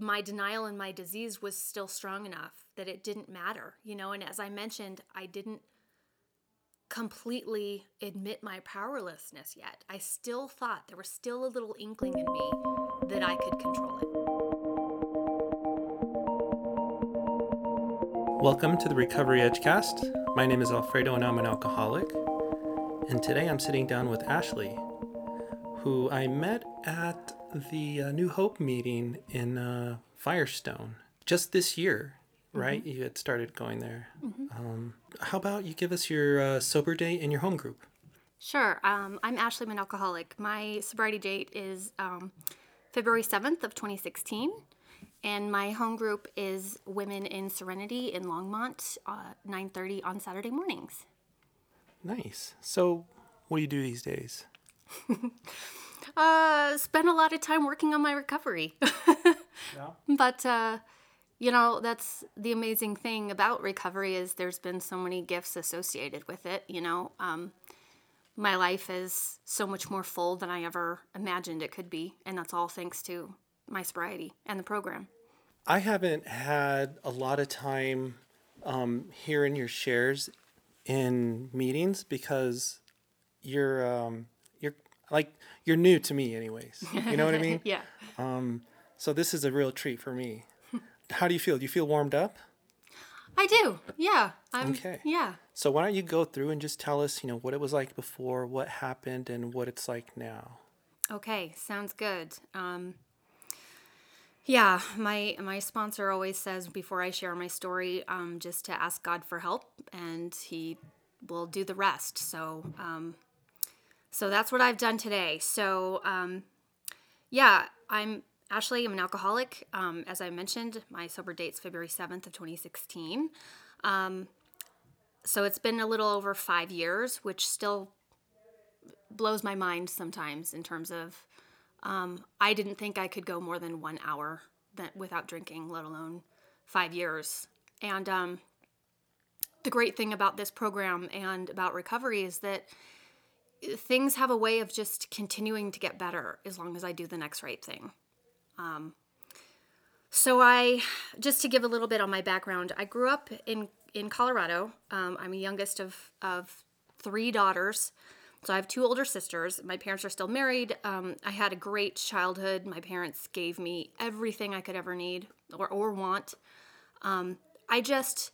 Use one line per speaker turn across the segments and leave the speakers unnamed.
my denial and my disease was still strong enough that it didn't matter, you know. And as I mentioned, I didn't completely admit my powerlessness yet. I still thought there was still a little inkling in me that I could control it.
Welcome to the Recovery Edgecast. My name is Alfredo and I'm an alcoholic. And today I'm sitting down with Ashley, who I met at the uh, New Hope meeting in uh, Firestone just this year, right? Mm-hmm. You had started going there. Mm-hmm. Um, how about you give us your uh, sober date and your home group?
Sure. Um, I'm Ashley, I'm an alcoholic. My sobriety date is um, February 7th of 2016. And my home group is Women in Serenity in Longmont, uh, 9.30 on Saturday mornings.
Nice. So what do you do these days?
uh, spend a lot of time working on my recovery. yeah. But, uh, you know, that's the amazing thing about recovery is there's been so many gifts associated with it, you know. Um, my life is so much more full than I ever imagined it could be, and that's all thanks to my sobriety and the program.
I haven't had a lot of time um, hearing your shares in meetings because you're um, like you're new to me, anyways. You know what I mean?
yeah.
Um, so this is a real treat for me. How do you feel? Do you feel warmed up?
I do. Yeah.
I'm, okay.
Yeah.
So why don't you go through and just tell us, you know, what it was like before, what happened, and what it's like now.
Okay, sounds good. Um, yeah, my my sponsor always says before I share my story, um, just to ask God for help, and He will do the rest. So, um, so that's what I've done today. So, um, yeah, I'm Ashley. I'm an alcoholic. Um, as I mentioned, my sober date's February seventh of 2016. Um, so it's been a little over five years, which still blows my mind sometimes in terms of um, I didn't think I could go more than one hour that, without drinking, let alone five years. And um, the great thing about this program and about recovery is that things have a way of just continuing to get better as long as I do the next right thing. Um, so I, just to give a little bit on my background, I grew up in in Colorado. Um, I'm the youngest of of three daughters. So I have two older sisters. My parents are still married. Um, I had a great childhood. My parents gave me everything I could ever need or, or want. Um, I just,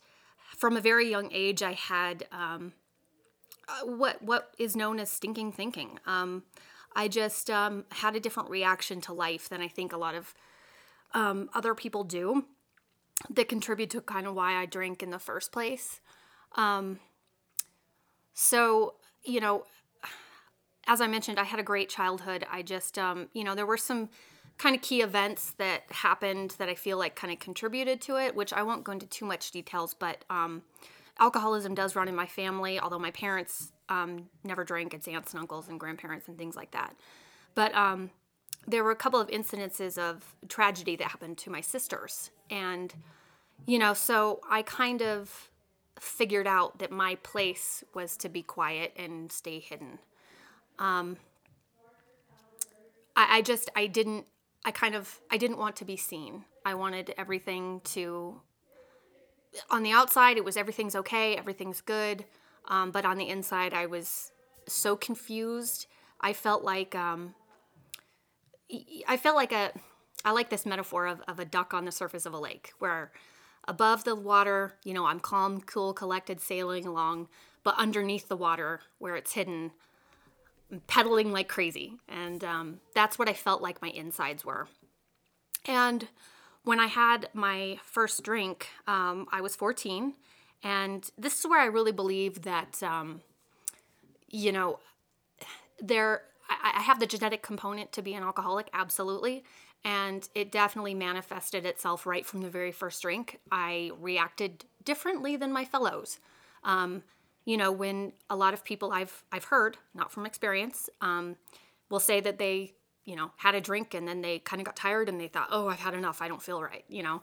from a very young age, I had um, uh, what what is known as stinking thinking. Um, I just um, had a different reaction to life than I think a lot of um, other people do. That contribute to kind of why I drink in the first place. so you know as I mentioned, I had a great childhood. I just, um, you know, there were some kind of key events that happened that I feel like kind of contributed to it, which I won't go into too much details, but um, alcoholism does run in my family, although my parents um, never drank. It's aunts and uncles and grandparents and things like that. But um, there were a couple of incidences of tragedy that happened to my sisters. And, you know, so I kind of figured out that my place was to be quiet and stay hidden um, I, I just I didn't I kind of I didn't want to be seen. I wanted everything to on the outside it was everything's okay, everything's good, um, but on the inside I was so confused. I felt like um, I felt like a I like this metaphor of, of a duck on the surface of a lake where above the water, you know, I'm calm, cool, collected, sailing along, but underneath the water where it's hidden, I'm pedaling like crazy. And um, that's what I felt like my insides were. And when I had my first drink, um, I was 14. And this is where I really believe that, um, you know, there, I, I have the genetic component to be an alcoholic, absolutely. And it definitely manifested itself right from the very first drink. I reacted differently than my fellows. Um, you know, when a lot of people I've I've heard, not from experience, um, will say that they, you know, had a drink and then they kind of got tired and they thought, oh, I've had enough, I don't feel right. You know,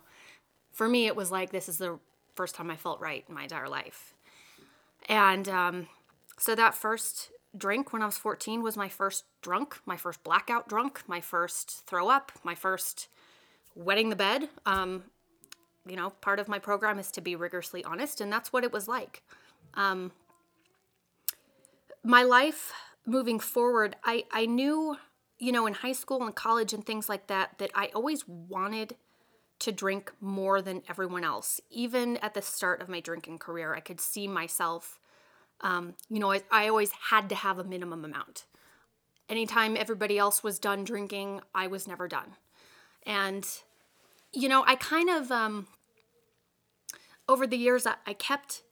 for me, it was like this is the first time I felt right in my entire life, and um, so that first drink when I was 14 was my first drunk, my first blackout drunk, my first throw up, my first wetting the bed. Um, you know, part of my program is to be rigorously honest, and that's what it was like. Um, my life moving forward, I, I knew, you know, in high school and college and things like that, that I always wanted to drink more than everyone else. Even at the start of my drinking career, I could see myself, um, you know, I, I always had to have a minimum amount. Anytime everybody else was done drinking, I was never done. And, you know, I kind of, um, over the years, I, I kept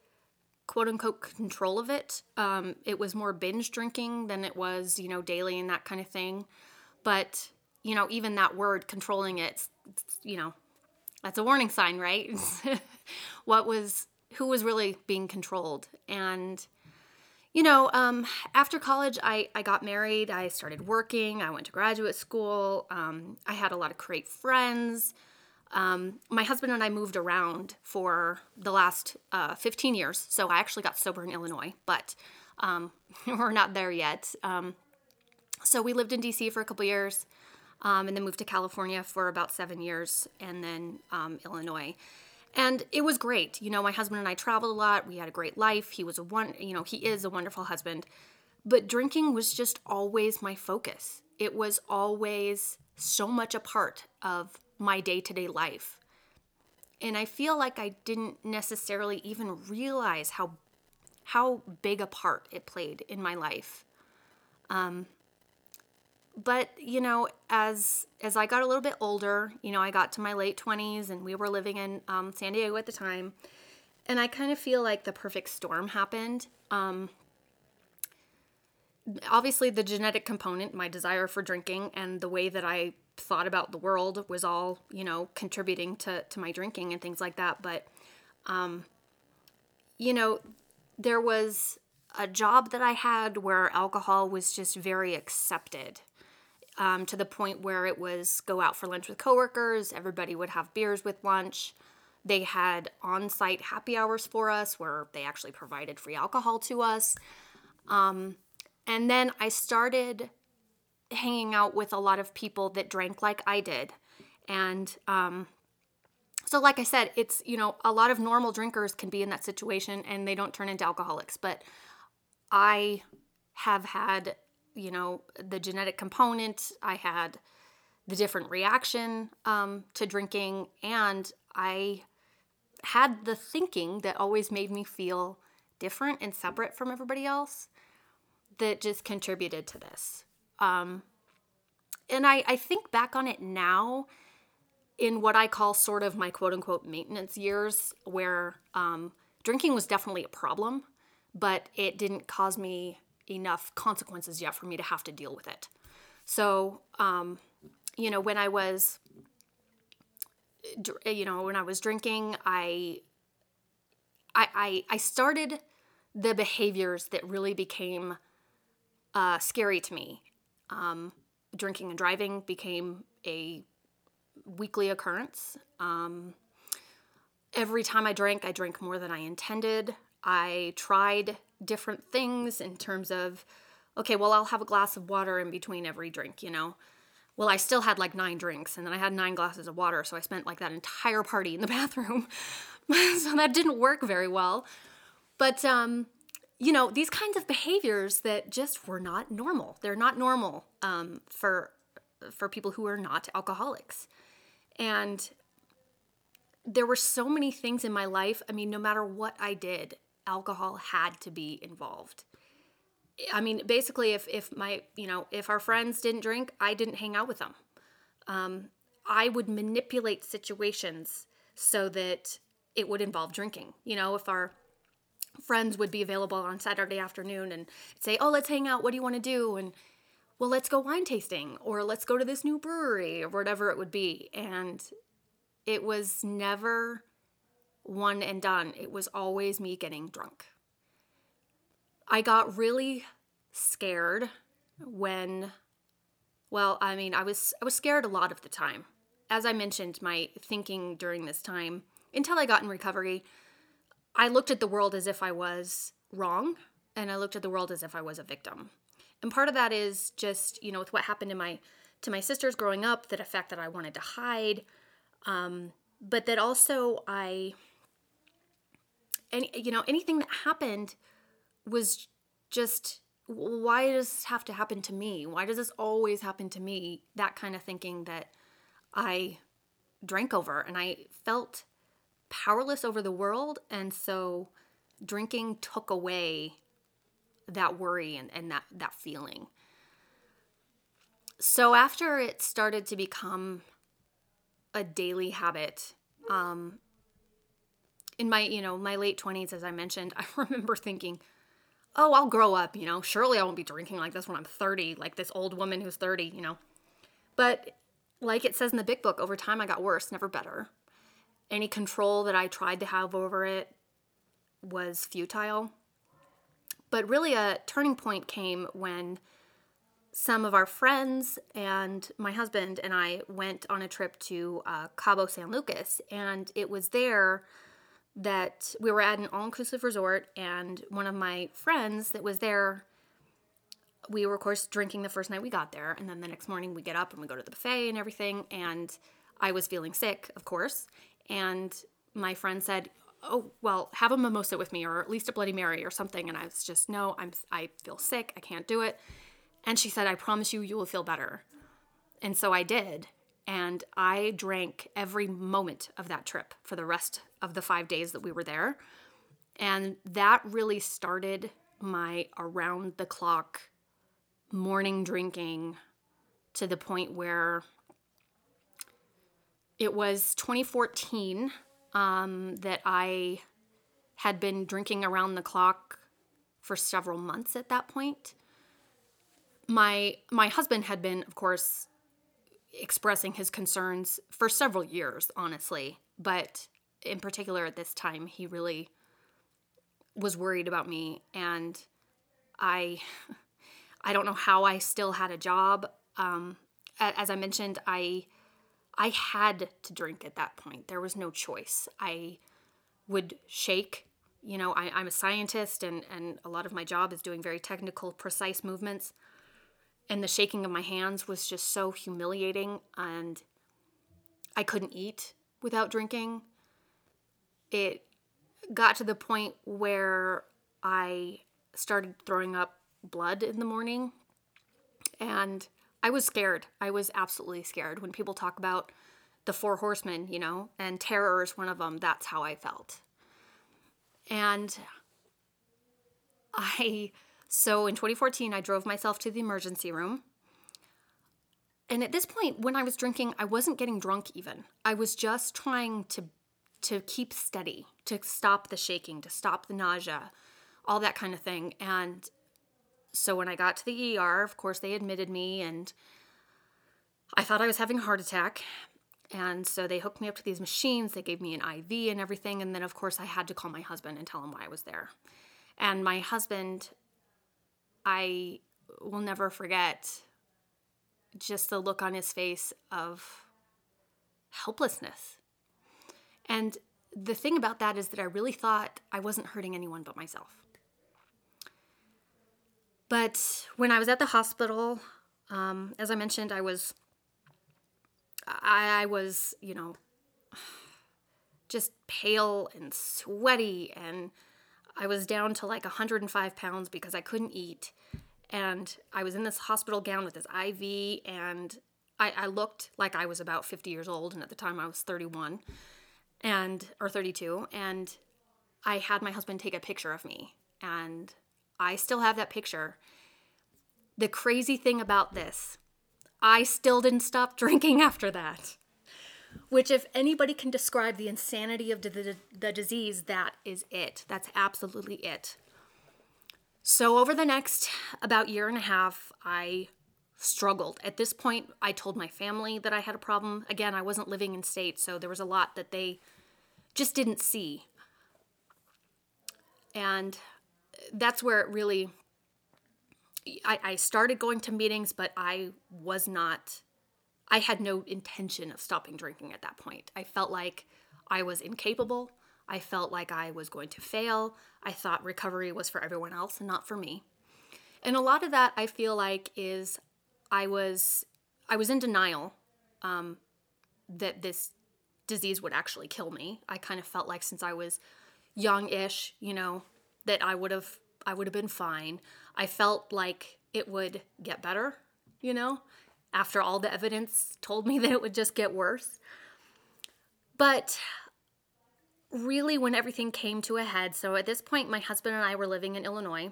quote unquote control of it. Um, it was more binge drinking than it was, you know, daily and that kind of thing. But, you know, even that word, controlling it, you know, that's a warning sign, right? what was, who was really being controlled? And, you know, um, after college, I, I got married. I started working. I went to graduate school. Um, I had a lot of great friends. Um, my husband and I moved around for the last uh, 15 years. So I actually got sober in Illinois, but um, we're not there yet. Um, so we lived in DC for a couple years um, and then moved to California for about seven years and then um, Illinois. And it was great. You know, my husband and I traveled a lot. We had a great life. He was a one, you know, he is a wonderful husband. But drinking was just always my focus. It was always so much a part of my day-to-day life. And I feel like I didn't necessarily even realize how how big a part it played in my life. Um, but you know as as i got a little bit older you know i got to my late 20s and we were living in um, san diego at the time and i kind of feel like the perfect storm happened um, obviously the genetic component my desire for drinking and the way that i thought about the world was all you know contributing to to my drinking and things like that but um, you know there was a job that i had where alcohol was just very accepted um, to the point where it was go out for lunch with coworkers. Everybody would have beers with lunch. They had on site happy hours for us where they actually provided free alcohol to us. Um, and then I started hanging out with a lot of people that drank like I did. And um, so, like I said, it's, you know, a lot of normal drinkers can be in that situation and they don't turn into alcoholics. But I have had you know, the genetic component, I had the different reaction um, to drinking, and I had the thinking that always made me feel different and separate from everybody else that just contributed to this. Um, and I, I think back on it now in what I call sort of my quote unquote maintenance years, where um, drinking was definitely a problem, but it didn't cause me enough consequences yet for me to have to deal with it. So, um, you know, when I was, you know, when I was drinking, I, I, I, started the behaviors that really became uh, scary to me. Um, drinking and driving became a weekly occurrence. Um, every time I drank, I drank more than I intended. I tried different things in terms of, okay, well, I'll have a glass of water in between every drink, you know? Well, I still had like nine drinks and then I had nine glasses of water, so I spent like that entire party in the bathroom. so that didn't work very well. But, um, you know, these kinds of behaviors that just were not normal. They're not normal um, for for people who are not alcoholics. And there were so many things in my life. I mean, no matter what I did, alcohol had to be involved. I mean, basically, if if my you know if our friends didn't drink, I didn't hang out with them. Um, I would manipulate situations so that it would involve drinking. You know, if our friends would be available on Saturday afternoon and say, "Oh, let's hang out. What do you want to do?" and well, let's go wine tasting or let's go to this new brewery or whatever it would be. And it was never one and done. It was always me getting drunk. I got really scared when well, I mean, I was I was scared a lot of the time. As I mentioned, my thinking during this time until I got in recovery, I looked at the world as if I was wrong and I looked at the world as if I was a victim. And part of that is just, you know, with what happened to my to my sisters growing up, that effect that I wanted to hide, Um, but that also I, any, you know, anything that happened was just why does this have to happen to me? Why does this always happen to me? That kind of thinking that I drank over and I felt powerless over the world. And so drinking took away that worry and, and that, that feeling. So after it started to become a daily habit, um, in my, you know, my late 20s, as I mentioned, I remember thinking, oh, I'll grow up, you know. Surely I won't be drinking like this when I'm 30, like this old woman who's 30, you know. But like it says in the big book, over time I got worse, never better. Any control that I tried to have over it was futile. But really, a turning point came when some of our friends and my husband and I went on a trip to uh, Cabo San Lucas, and it was there that we were at an all inclusive resort, and one of my friends that was there, we were, of course, drinking the first night we got there. And then the next morning we get up and we go to the buffet and everything. And I was feeling sick, of course. And my friend said, Oh, well, have a mimosa with me or at least a Bloody Mary or something. And I was just, No, I'm, I feel sick. I can't do it. And she said, I promise you, you will feel better. And so I did. And I drank every moment of that trip for the rest of the five days that we were there. And that really started my around the clock morning drinking to the point where it was 2014 um, that I had been drinking around the clock for several months at that point. My my husband had been, of course, expressing his concerns for several years, honestly. But in particular at this time, he really was worried about me. And I, I don't know how I still had a job. Um, as I mentioned, I, I had to drink at that point. There was no choice. I would shake. You know, I, I'm a scientist, and, and a lot of my job is doing very technical, precise movements and the shaking of my hands was just so humiliating and I couldn't eat without drinking. It got to the point where I started throwing up blood in the morning and I was scared. I was absolutely scared. When people talk about the four horsemen, you know, and terror is one of them, that's how I felt. And I so in 2014, I drove myself to the emergency room. And at this point, when I was drinking, I wasn't getting drunk even. I was just trying to to keep steady, to stop the shaking, to stop the nausea, all that kind of thing. And so when I got to the ER, of course, they admitted me and I thought I was having a heart attack. And so they hooked me up to these machines. They gave me an IV and everything. And then, of course, I had to call my husband and tell him why I was there. And my husband I will never forget just the look on his face of helplessness. And the thing about that is that I really thought I wasn't hurting anyone but myself. But when I was at the hospital, um, as I mentioned, I was, I, I was, you know, just pale and sweaty and I was down to like 105 pounds because I couldn't eat. And I was in this hospital gown with this IV, and I, I looked like I was about 50 years old. And at the time, I was 31 and or 32. And I had my husband take a picture of me, and I still have that picture. The crazy thing about this, I still didn't stop drinking after that. Which if anybody can describe the insanity of the, the disease that is it. That's absolutely it. So over the next about year and a half i struggled. At this point i told my family that i had a problem. Again i wasn't living in state so there was a lot that they just didn't see. And that's where it really I, I started going to meetings but i was not I had no intention of stopping drinking at that point. I felt like I was incapable. I felt like I was going to fail. I thought recovery was for everyone else and not for me. And a lot of that I feel like is I was I was in denial um, that this disease would actually kill me. I kind of felt like since I was young-ish, you know, that I would have I would have been fine. I felt like it would get better, you know, after all the evidence told me that it would just get worse. But really, when everything came to a head, so at this point, my husband and I were living in Illinois.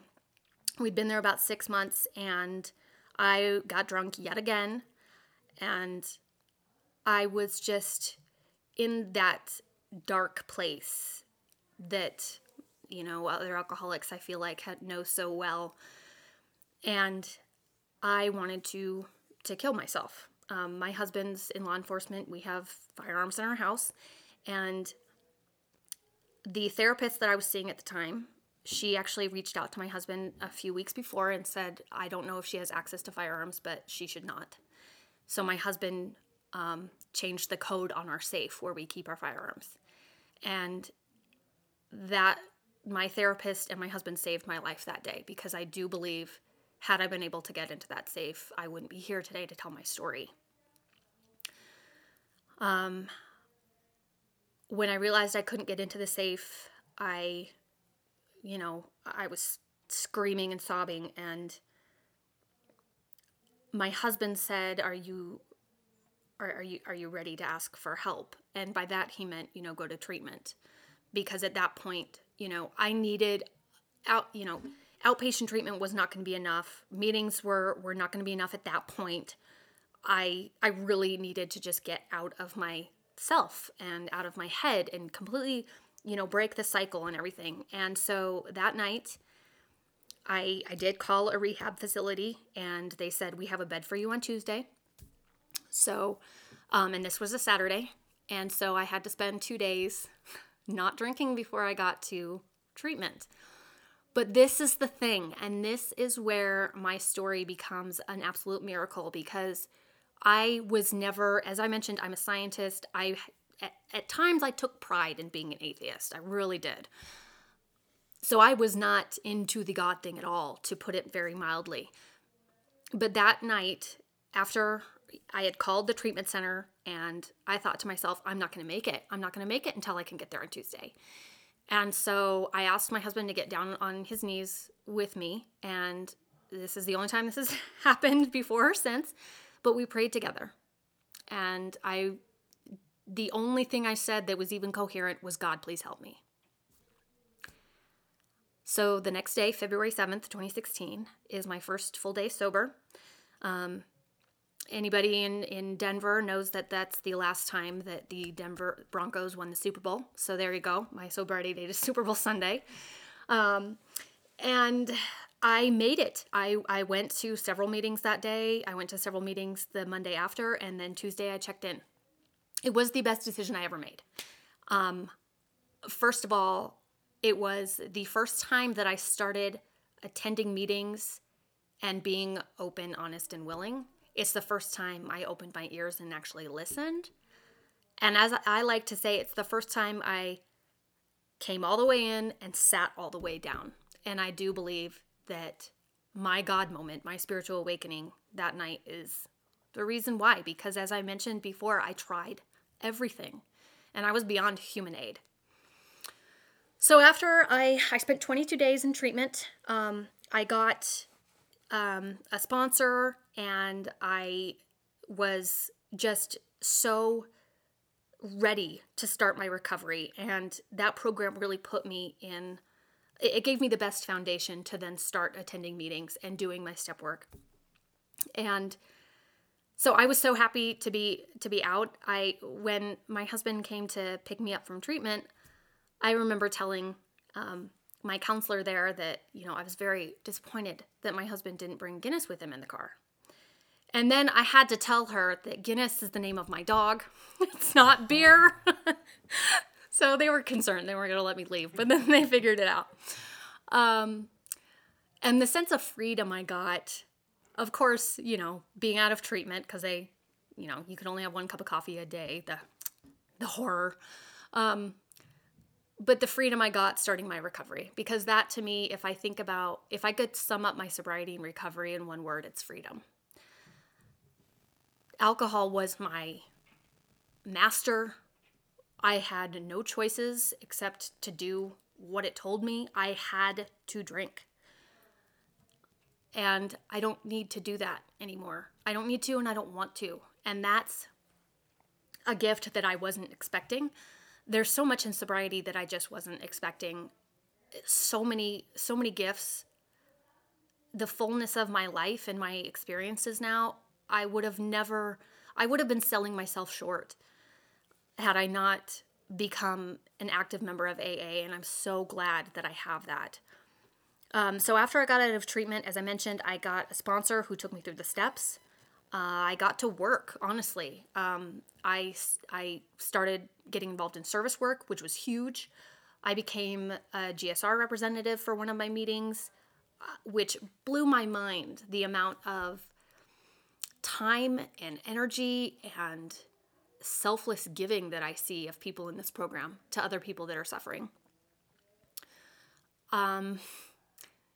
We'd been there about six months, and I got drunk yet again. And I was just in that dark place that, you know, other alcoholics I feel like had know so well. And I wanted to to kill myself. Um, my husband's in law enforcement. We have firearms in our house, and the therapist that I was seeing at the time, she actually reached out to my husband a few weeks before and said, "I don't know if she has access to firearms, but she should not." So my husband um, changed the code on our safe where we keep our firearms, and that my therapist and my husband saved my life that day because I do believe had I been able to get into that safe, I wouldn't be here today to tell my story. Um, when I realized I couldn't get into the safe, I, you know, I was screaming and sobbing, and my husband said, "Are you, are, are you, are you ready to ask for help?" And by that he meant, you know, go to treatment, because at that point, you know, I needed out, you know outpatient treatment was not going to be enough. Meetings were were not going to be enough at that point. I I really needed to just get out of myself and out of my head and completely, you know, break the cycle and everything. And so that night I I did call a rehab facility and they said we have a bed for you on Tuesday. So um and this was a Saturday. And so I had to spend 2 days not drinking before I got to treatment. But this is the thing, and this is where my story becomes an absolute miracle because I was never, as I mentioned, I'm a scientist. I at, at times I took pride in being an atheist. I really did. So I was not into the God thing at all, to put it very mildly. But that night, after I had called the treatment center and I thought to myself, I'm not going to make it. I'm not going to make it until I can get there on Tuesday. And so I asked my husband to get down on his knees with me. And this is the only time this has happened before or since. But we prayed together. And I, the only thing I said that was even coherent was, God, please help me. So the next day, February 7th, 2016, is my first full day sober. Um, anybody in, in Denver knows that that's the last time that the Denver Broncos won the Super Bowl. So there you go. My sobriety date is Super Bowl Sunday. Um, and I made it. I, I went to several meetings that day. I went to several meetings the Monday after, and then Tuesday I checked in. It was the best decision I ever made. Um, first of all, it was the first time that I started attending meetings and being open, honest, and willing it's the first time I opened my ears and actually listened. And as I like to say, it's the first time I came all the way in and sat all the way down. And I do believe that my God moment, my spiritual awakening that night is the reason why. Because as I mentioned before, I tried everything and I was beyond human aid. So after I, I spent 22 days in treatment, um, I got um, a sponsor, and I was just so ready to start my recovery. And that program really put me in, it gave me the best foundation to then start attending meetings and doing my step work. And so I was so happy to be to be out. I when my husband came to pick me up from treatment, I remember telling um, my counselor there that, you know, I was very disappointed that my husband didn't bring Guinness with him in the car. And then I had to tell her that Guinness is the name of my dog. it's not beer. so they were concerned they weren't going to let me leave, but then they figured it out. Um, and the sense of freedom I got, of course, you know, being out of treatment because they, you know, you can only have one cup of coffee a day. The the horror. Um, but the freedom I got starting my recovery, because that to me, if I think about, if I could sum up my sobriety and recovery in one word, it's freedom. Alcohol was my master, I had no choices except to do what it told me. I had to drink. And I don't need to do that anymore. I don't need to and I don't want to. And that's a gift that I wasn't expecting. There's so much in sobriety that I just wasn't expecting. So many so many gifts. The fullness of my life and my experiences now, I would have never I would have been selling myself short had I not become an active member of AA, and I'm so glad that I have that. Um, so after I got out of treatment, as I mentioned, I got a sponsor who took me through the steps. Uh, I got to work, honestly. Um, I, I started getting involved in service work, which was huge. I became a GSR representative for one of my meetings, uh, which blew my mind the amount of time and energy and selfless giving that I see of people in this program to other people that are suffering. Um,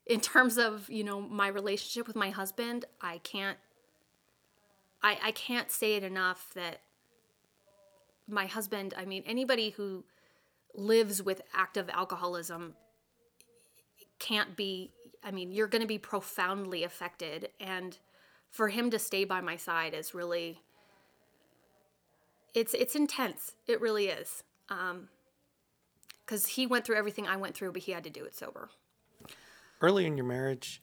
in terms of you know my relationship with my husband, I can't. I I can't say it enough that my husband. I mean, anybody who lives with active alcoholism can't be. I mean, you're going to be profoundly affected, and for him to stay by my side is really it's it's intense. It really is. Um, because he went through everything I went through, but he had to do it sober.
Early in your marriage,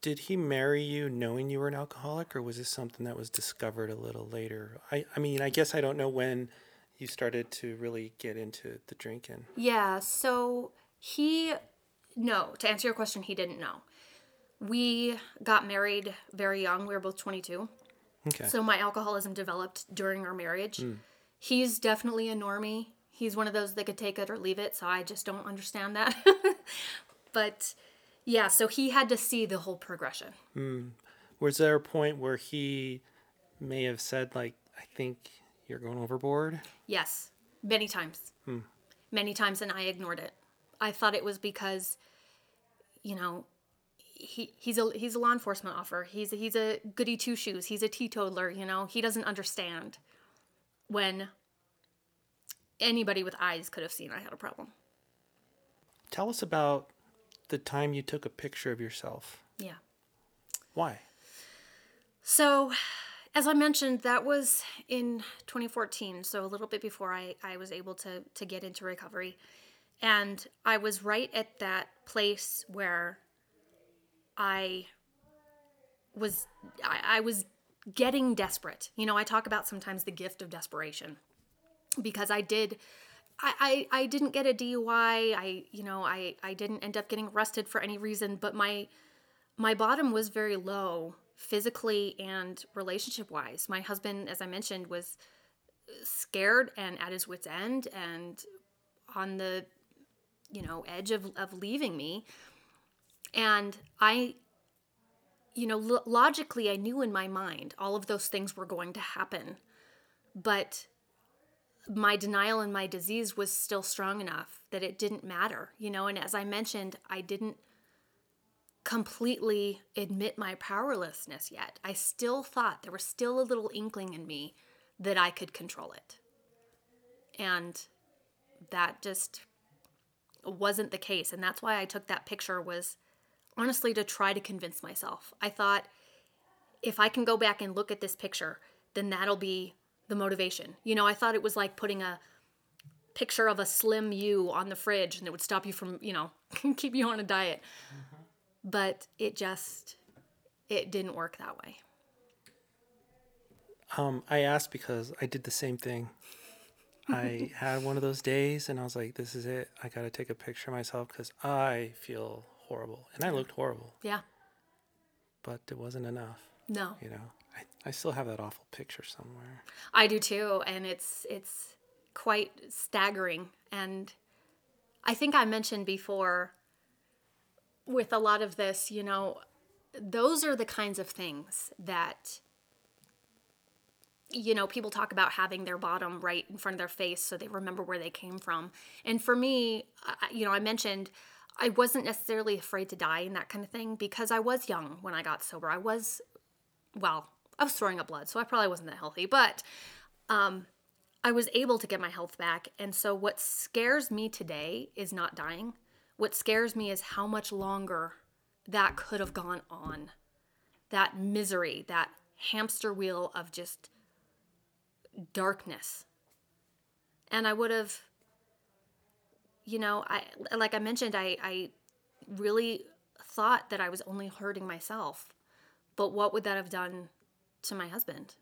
did he marry you knowing you were an alcoholic, or was this something that was discovered a little later? I, I mean, I guess I don't know when you started to really get into the drinking.
Yeah, so he, no, to answer your question, he didn't know. We got married very young. We were both 22.
Okay.
So my alcoholism developed during our marriage.
Mm.
He's definitely a normie. He's one of those that could take it or leave it, so I just don't understand that. but yeah, so he had to see the whole progression.
Mm. Was there a point where he may have said like, "I think you're going overboard"?
Yes, many times.
Mm.
Many times, and I ignored it. I thought it was because, you know, he he's a he's a law enforcement officer. He's a, he's a goody two shoes. He's a teetotaler. You know, he doesn't understand when anybody with eyes could have seen I had a problem.
Tell us about the time you took a picture of yourself.
Yeah.
Why?
So, as I mentioned, that was in 2014, so a little bit before I, I was able to, to get into recovery. And I was right at that place where I was I, I was getting desperate. You know, I talk about sometimes the gift of desperation because I did I, I, I didn't get a DUI. I you know I, I didn't end up getting arrested for any reason, but my my bottom was very low physically and relationship wise. My husband, as I mentioned, was scared and at his wits end and on the you know edge of, of leaving me and I, you know, lo- logically, I knew in my mind all of those things were going to happen. But my denial and my disease was still strong enough that it didn't matter, you know. And as I mentioned, I didn't completely admit my powerlessness yet. I still thought there was still a little inkling in me that I could control it. And that just wasn't the case and that's why I took that picture was honestly to try to convince myself. I thought if I can go back and look at this picture, then that'll be the motivation. You know, I thought it was like putting a picture of a slim you on the fridge and it would stop you from, you know, keep you on a diet. Mm-hmm. But it just it didn't work that way.
Um, I asked because I did the same thing. I had one of those days and I was like, this is it. I got to take a picture of myself because I feel horrible, and I looked horrible.
Yeah.
But it wasn't enough.
No.
You know, I, I still have that awful picture somewhere.
I do too, and it's it's quite staggering. And I think I mentioned before with a lot of this, you know, those are the kinds of things that you know, people talk about having their bottom right in front of their face so they remember where they came from. And for me, you know, I mentioned I wasn't necessarily afraid to die and that kind of thing because I was young when I got sober. I was, well, I was throwing up blood, so I probably wasn't that healthy, but um, I was able to get my health back. And so what scares me today is not dying. What scares me is how much longer that could have gone on. That misery, that hamster wheel of just darkness. And I would have, you know, I like I mentioned, I, I really thought that I was only hurting myself. But what would that have done to my husband?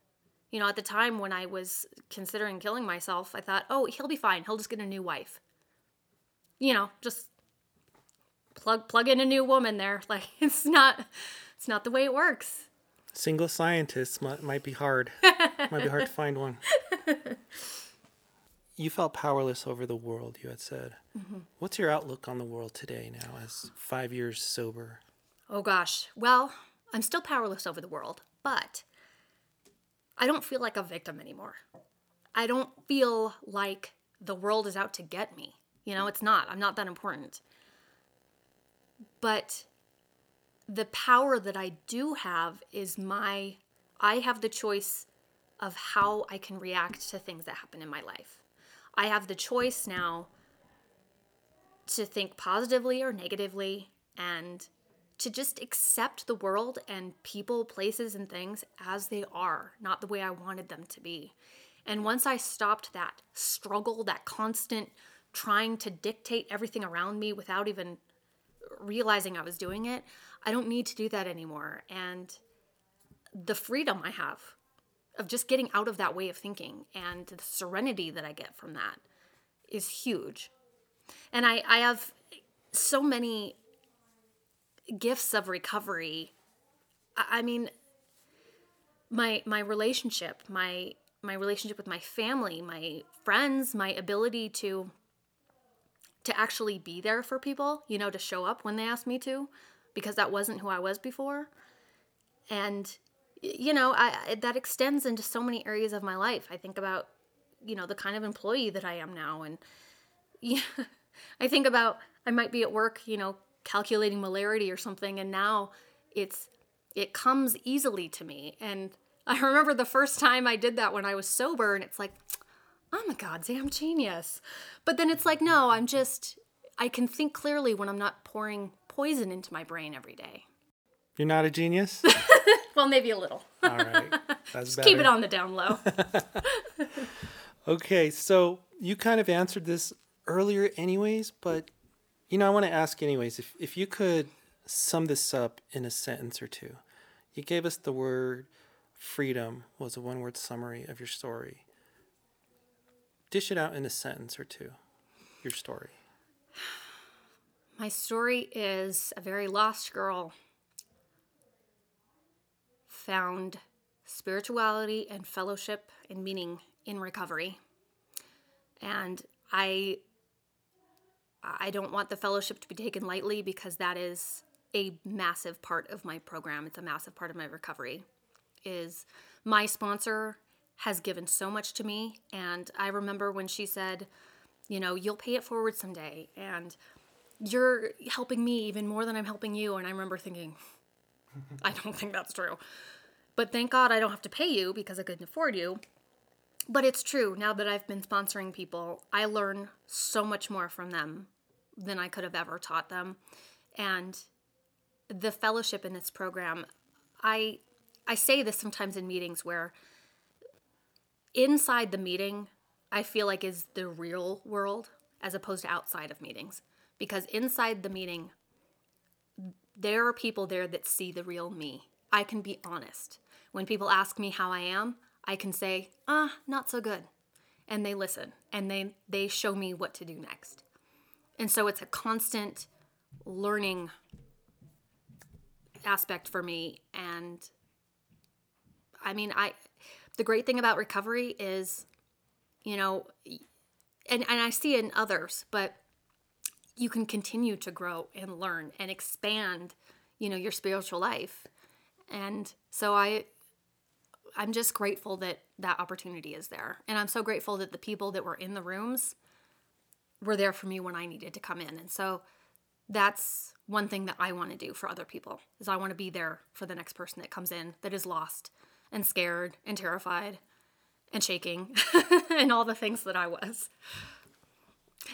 You know, at the time when I was considering killing myself, I thought, oh, he'll be fine. He'll just get a new wife. You know, just plug plug in a new woman there. Like it's not it's not the way it works.
Single scientists might, might be hard. might be hard to find one. You felt powerless over the world, you had said. Mm-hmm. What's your outlook on the world today now as five years sober?
Oh gosh. Well, I'm still powerless over the world, but I don't feel like a victim anymore. I don't feel like the world is out to get me. You know, it's not. I'm not that important. But the power that I do have is my, I have the choice of how I can react to things that happen in my life. I have the choice now to think positively or negatively and to just accept the world and people, places, and things as they are, not the way I wanted them to be. And once I stopped that struggle, that constant trying to dictate everything around me without even realizing I was doing it, I don't need to do that anymore. And the freedom I have of just getting out of that way of thinking and the serenity that I get from that is huge. And I, I have so many gifts of recovery. I, I mean, my my relationship, my my relationship with my family, my friends, my ability to to actually be there for people, you know, to show up when they ask me to, because that wasn't who I was before. And you know, I that extends into so many areas of my life. I think about, you know, the kind of employee that I am now and yeah, I think about I might be at work, you know, calculating molarity or something and now it's it comes easily to me and I remember the first time I did that when I was sober and it's like I'm a goddamn genius. But then it's like, no, I'm just, I can think clearly when I'm not pouring poison into my brain every day.
You're not a genius?
well, maybe a little.
All right.
That's just keep it on the down low.
okay. So you kind of answered this earlier, anyways, but, you know, I want to ask, anyways, if, if you could sum this up in a sentence or two. You gave us the word freedom was a one word summary of your story dish it out in a sentence or two, your story.
My story is a very lost girl found spirituality and fellowship and meaning in recovery. And I I don't want the fellowship to be taken lightly because that is a massive part of my program. It's a massive part of my recovery. Is my sponsor has given so much to me. And I remember when she said, you know, you'll pay it forward someday. And you're helping me even more than I'm helping you. And I remember thinking, I don't think that's true. But thank God I don't have to pay you because I couldn't afford you. But it's true. Now that I've been sponsoring people, I learn so much more from them than I could have ever taught them. And the fellowship in this program, I I say this sometimes in meetings where inside the meeting, I feel like is the real world as opposed to outside of meetings. Because inside the meeting, there are people there that see the real me. I can be honest. When people ask me how I am, I can say, ah, not so good. And they listen and they, they show me what to do next. And so it's a constant learning aspect for me. And I mean, I the great thing about recovery is, you know, and, and I see it in others, but you can continue to grow and learn and expand, you know, your spiritual life. And so I I'm just grateful that that opportunity is there. And I'm so grateful that the people that were in the rooms were there for me when I needed to come in. And so that's one thing that I want to do for other people is I want to be there for the next person that comes in that is lost and scared and terrified and shaking and all the things that I was.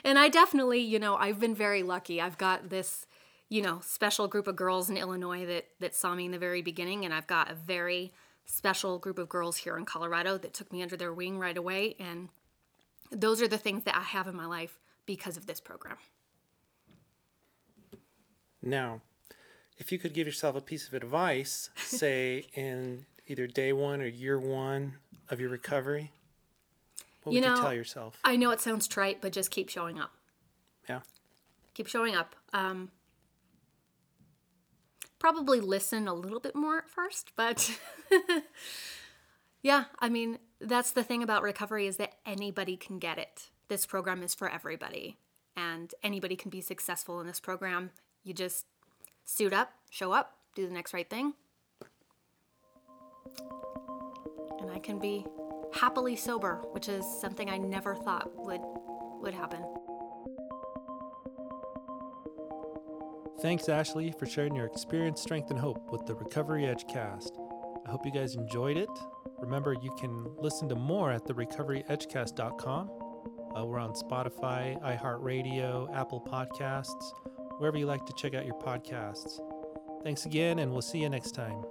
And I definitely, you know, I've been very lucky. I've got this, you know, special group of girls in Illinois that that saw me in the very beginning and I've got a very special group of girls here in Colorado that took me under their wing right away and those are the things that I have in my life because of this program.
Now, if you could give yourself a piece of advice, say in either day one or year one of your recovery, what
You
would
know,
you tell yourself?
I know it sounds trite, but just keep showing up.
Yeah.
Keep showing up. Um, probably listen a little bit more at first, but yeah, I mean, that's the thing about recovery is that anybody can get it. This program is for everybody, and anybody can be successful in this program. You just suit up, show up, do the next right thing, and I can be happily sober, which is something I never thought would would happen.
Thanks, Ashley, for sharing your experience, strength, and hope with the Recovery Edge cast. I hope you guys enjoyed it. Remember, you can listen to more at therecoveryedgecast.com. Uh, we're on Spotify, iHeartRadio, Apple Podcasts, wherever you like to check out your podcasts. Thanks again, and we'll see you next time.